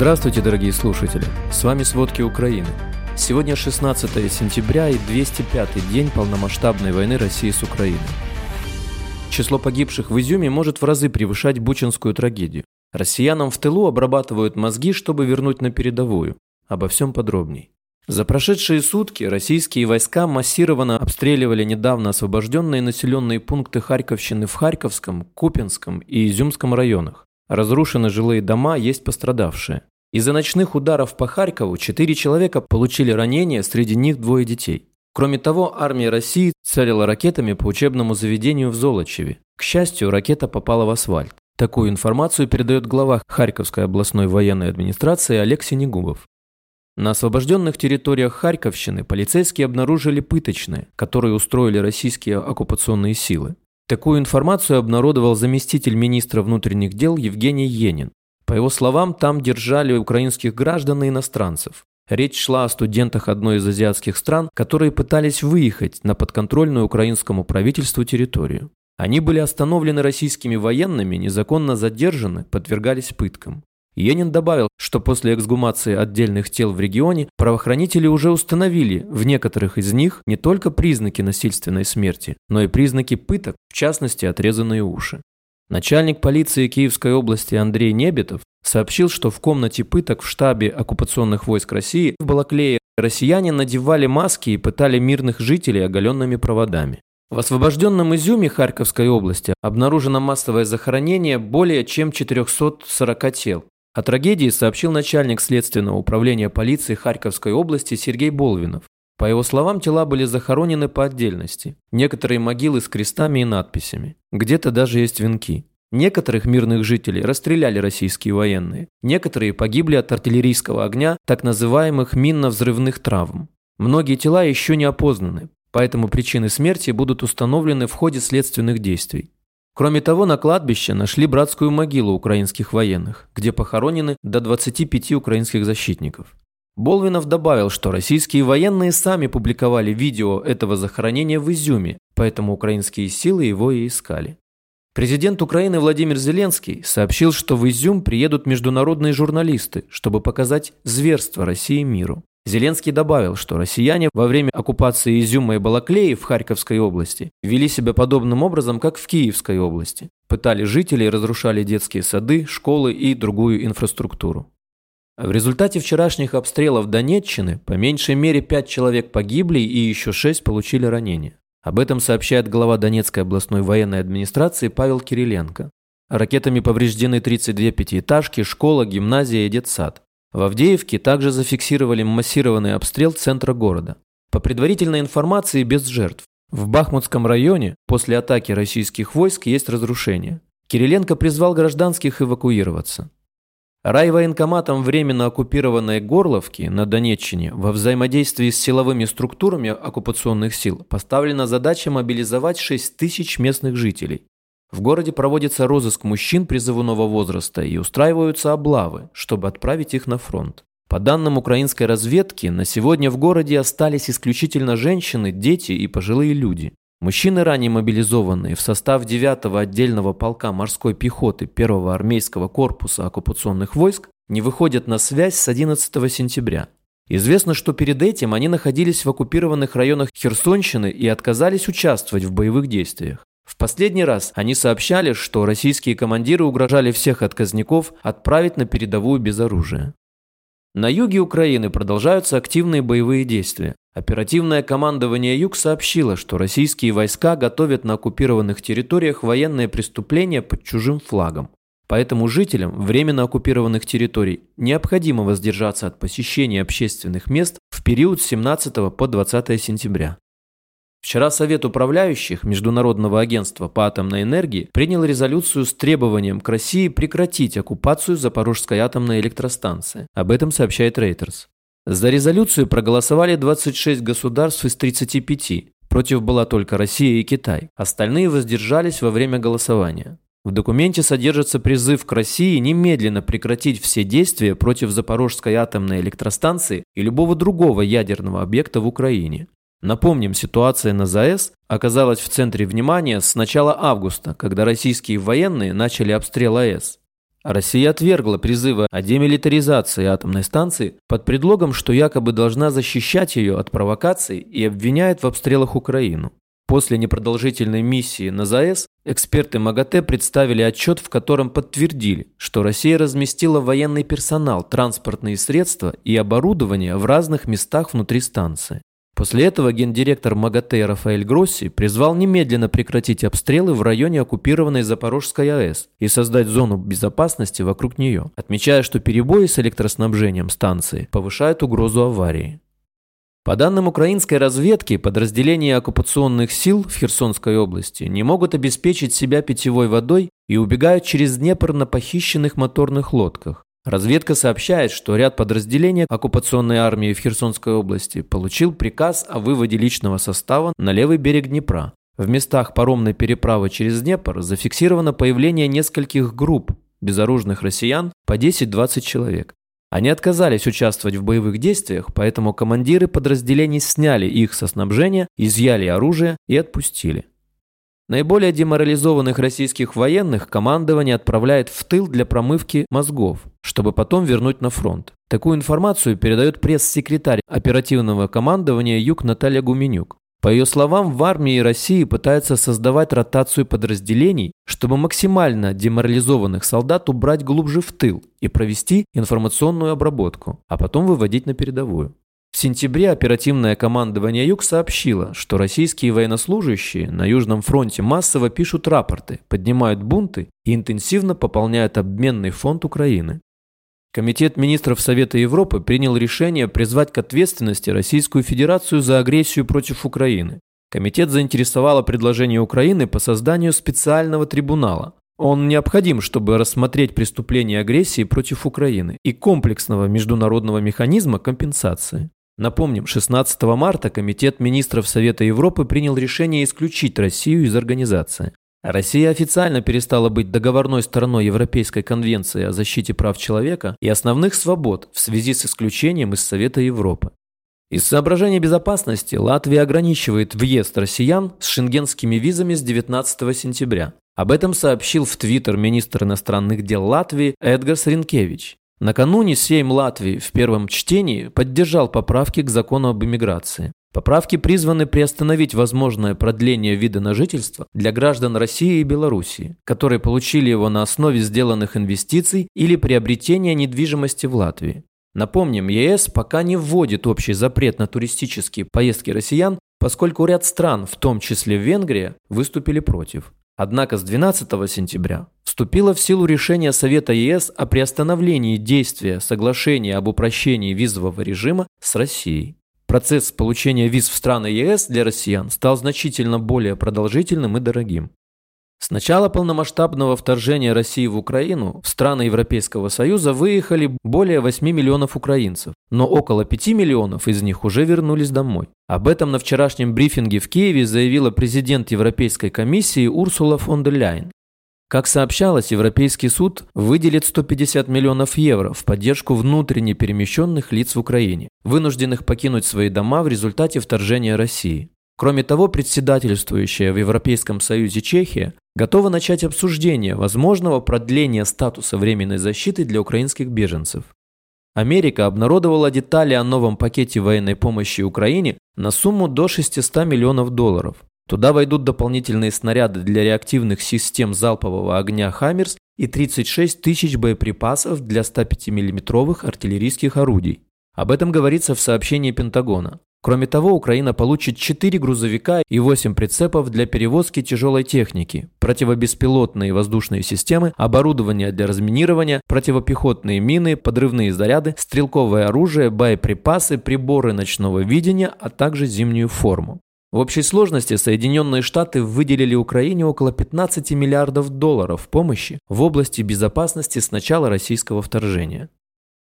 Здравствуйте, дорогие слушатели! С вами «Сводки Украины». Сегодня 16 сентября и 205-й день полномасштабной войны России с Украиной. Число погибших в Изюме может в разы превышать бучинскую трагедию. Россиянам в тылу обрабатывают мозги, чтобы вернуть на передовую. Обо всем подробней. За прошедшие сутки российские войска массированно обстреливали недавно освобожденные населенные пункты Харьковщины в Харьковском, Купинском и Изюмском районах. Разрушены жилые дома, есть пострадавшие. Из-за ночных ударов по Харькову четыре человека получили ранения, среди них двое детей. Кроме того, армия России целила ракетами по учебному заведению в Золочеве. К счастью, ракета попала в асфальт. Такую информацию передает глава Харьковской областной военной администрации Олег Синегубов. На освобожденных территориях Харьковщины полицейские обнаружили пыточные, которые устроили российские оккупационные силы. Такую информацию обнародовал заместитель министра внутренних дел Евгений Енин. По его словам, там держали украинских граждан и иностранцев. Речь шла о студентах одной из азиатских стран, которые пытались выехать на подконтрольную украинскому правительству территорию. Они были остановлены российскими военными, незаконно задержаны, подвергались пыткам. Енин добавил, что после эксгумации отдельных тел в регионе правоохранители уже установили в некоторых из них не только признаки насильственной смерти, но и признаки пыток, в частности отрезанные уши. Начальник полиции Киевской области Андрей Небетов сообщил, что в комнате пыток в штабе оккупационных войск России в Балаклее россияне надевали маски и пытали мирных жителей оголенными проводами. В освобожденном Изюме Харьковской области обнаружено массовое захоронение более чем 440 тел. О трагедии сообщил начальник Следственного управления полиции Харьковской области Сергей Болвинов. По его словам, тела были захоронены по отдельности. Некоторые могилы с крестами и надписями. Где-то даже есть венки. Некоторых мирных жителей расстреляли российские военные. Некоторые погибли от артиллерийского огня, так называемых минно-взрывных травм. Многие тела еще не опознаны, поэтому причины смерти будут установлены в ходе следственных действий. Кроме того, на кладбище нашли братскую могилу украинских военных, где похоронены до 25 украинских защитников. Болвинов добавил, что российские военные сами публиковали видео этого захоронения в Изюме, поэтому украинские силы его и искали. Президент Украины Владимир Зеленский сообщил, что в Изюм приедут международные журналисты, чтобы показать зверство России миру. Зеленский добавил, что россияне во время оккупации Изюма и Балаклеи в Харьковской области вели себя подобным образом, как в Киевской области. Пытали жителей, разрушали детские сады, школы и другую инфраструктуру. В результате вчерашних обстрелов Донеччины по меньшей мере 5 человек погибли и еще 6 получили ранения. Об этом сообщает глава Донецкой областной военной администрации Павел Кириленко. Ракетами повреждены 32 пятиэтажки, школа, гимназия и детсад. В Авдеевке также зафиксировали массированный обстрел центра города. По предварительной информации без жертв. В Бахмутском районе после атаки российских войск есть разрушения. Кириленко призвал гражданских эвакуироваться. Райвоенкоматом временно оккупированной Горловки на Донеччине во взаимодействии с силовыми структурами оккупационных сил поставлена задача мобилизовать 6 тысяч местных жителей. В городе проводится розыск мужчин призывного возраста и устраиваются облавы, чтобы отправить их на фронт. По данным украинской разведки, на сегодня в городе остались исключительно женщины, дети и пожилые люди. Мужчины, ранее мобилизованные в состав 9-го отдельного полка морской пехоты 1-го армейского корпуса оккупационных войск, не выходят на связь с 11 сентября. Известно, что перед этим они находились в оккупированных районах Херсонщины и отказались участвовать в боевых действиях. В последний раз они сообщали, что российские командиры угрожали всех отказников отправить на передовую без оружия. На юге Украины продолжаются активные боевые действия. Оперативное командование Юг сообщило, что российские войска готовят на оккупированных территориях военные преступления под чужим флагом. Поэтому жителям временно оккупированных территорий необходимо воздержаться от посещения общественных мест в период с 17 по 20 сентября. Вчера Совет управляющих Международного агентства по атомной энергии принял резолюцию с требованием к России прекратить оккупацию Запорожской атомной электростанции. Об этом сообщает Reuters. За резолюцию проголосовали 26 государств из 35. Против была только Россия и Китай. Остальные воздержались во время голосования. В документе содержится призыв к России немедленно прекратить все действия против Запорожской атомной электростанции и любого другого ядерного объекта в Украине. Напомним, ситуация на ЗАЭС оказалась в центре внимания с начала августа, когда российские военные начали обстрел АЭС. Россия отвергла призывы о демилитаризации атомной станции под предлогом, что якобы должна защищать ее от провокаций и обвиняет в обстрелах Украину. После непродолжительной миссии на ЗАЭС эксперты МАГАТЭ представили отчет, в котором подтвердили, что Россия разместила военный персонал, транспортные средства и оборудование в разных местах внутри станции. После этого гендиректор МАГАТЭ Рафаэль Гросси призвал немедленно прекратить обстрелы в районе оккупированной Запорожской АЭС и создать зону безопасности вокруг нее, отмечая, что перебои с электроснабжением станции повышают угрозу аварии. По данным украинской разведки, подразделения оккупационных сил в Херсонской области не могут обеспечить себя питьевой водой и убегают через Днепр на похищенных моторных лодках. Разведка сообщает, что ряд подразделений оккупационной армии в Херсонской области получил приказ о выводе личного состава на левый берег Днепра. В местах паромной переправы через Днепр зафиксировано появление нескольких групп безоружных россиян по 10-20 человек. Они отказались участвовать в боевых действиях, поэтому командиры подразделений сняли их со снабжения, изъяли оружие и отпустили. Наиболее деморализованных российских военных командование отправляет в тыл для промывки мозгов, чтобы потом вернуть на фронт. Такую информацию передает пресс-секретарь оперативного командования Юг Наталья Гуменюк. По ее словам, в армии России пытаются создавать ротацию подразделений, чтобы максимально деморализованных солдат убрать глубже в тыл и провести информационную обработку, а потом выводить на передовую. В сентябре оперативное командование Юг сообщило, что российские военнослужащие на Южном фронте массово пишут рапорты, поднимают бунты и интенсивно пополняют обменный фонд Украины. Комитет министров Совета Европы принял решение призвать к ответственности Российскую Федерацию за агрессию против Украины. Комитет заинтересовало предложение Украины по созданию специального трибунала. Он необходим, чтобы рассмотреть преступления агрессии против Украины и комплексного международного механизма компенсации. Напомним, 16 марта Комитет министров Совета Европы принял решение исключить Россию из организации. Россия официально перестала быть договорной стороной Европейской конвенции о защите прав человека и основных свобод в связи с исключением из Совета Европы. Из соображений безопасности Латвия ограничивает въезд россиян с шенгенскими визами с 19 сентября. Об этом сообщил в Твиттер министр иностранных дел Латвии Эдгарс Ринкевич. Накануне Сейм Латвии в первом чтении поддержал поправки к закону об иммиграции. Поправки призваны приостановить возможное продление вида на жительство для граждан России и Белоруссии, которые получили его на основе сделанных инвестиций или приобретения недвижимости в Латвии. Напомним, ЕС пока не вводит общий запрет на туристические поездки россиян, поскольку ряд стран, в том числе Венгрия, выступили против. Однако с 12 сентября вступило в силу решение Совета ЕС о приостановлении действия соглашения об упрощении визового режима с Россией. Процесс получения виз в страны ЕС для россиян стал значительно более продолжительным и дорогим. С начала полномасштабного вторжения России в Украину в страны Европейского Союза выехали более 8 миллионов украинцев, но около 5 миллионов из них уже вернулись домой. Об этом на вчерашнем брифинге в Киеве заявила президент Европейской комиссии Урсула фон дер Ляйн. Как сообщалось, Европейский суд выделит 150 миллионов евро в поддержку внутренне перемещенных лиц в Украине, вынужденных покинуть свои дома в результате вторжения России. Кроме того, председательствующая в Европейском Союзе Чехия готова начать обсуждение возможного продления статуса временной защиты для украинских беженцев. Америка обнародовала детали о новом пакете военной помощи Украине на сумму до 600 миллионов долларов. Туда войдут дополнительные снаряды для реактивных систем залпового огня «Хаммерс» и 36 тысяч боеприпасов для 105 миллиметровых артиллерийских орудий. Об этом говорится в сообщении Пентагона. Кроме того, Украина получит 4 грузовика и 8 прицепов для перевозки тяжелой техники, противобеспилотные воздушные системы, оборудование для разминирования, противопехотные мины, подрывные заряды, стрелковое оружие, боеприпасы, приборы ночного видения, а также зимнюю форму. В общей сложности Соединенные Штаты выделили Украине около 15 миллиардов долларов помощи в области безопасности с начала российского вторжения.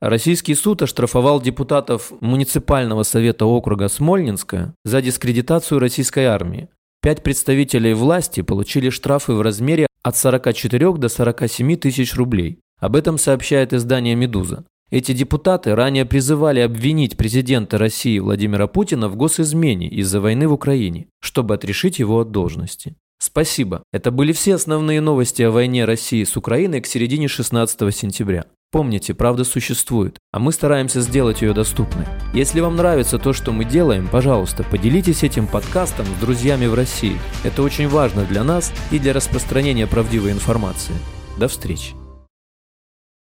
Российский суд оштрафовал депутатов муниципального совета округа Смольнинска за дискредитацию российской армии. Пять представителей власти получили штрафы в размере от 44 до 47 тысяч рублей. Об этом сообщает издание «Медуза». Эти депутаты ранее призывали обвинить президента России Владимира Путина в госизмене из-за войны в Украине, чтобы отрешить его от должности. Спасибо. Это были все основные новости о войне России с Украиной к середине 16 сентября. Помните, правда существует, а мы стараемся сделать ее доступной. Если вам нравится то, что мы делаем, пожалуйста, поделитесь этим подкастом с друзьями в России. Это очень важно для нас и для распространения правдивой информации. До встречи.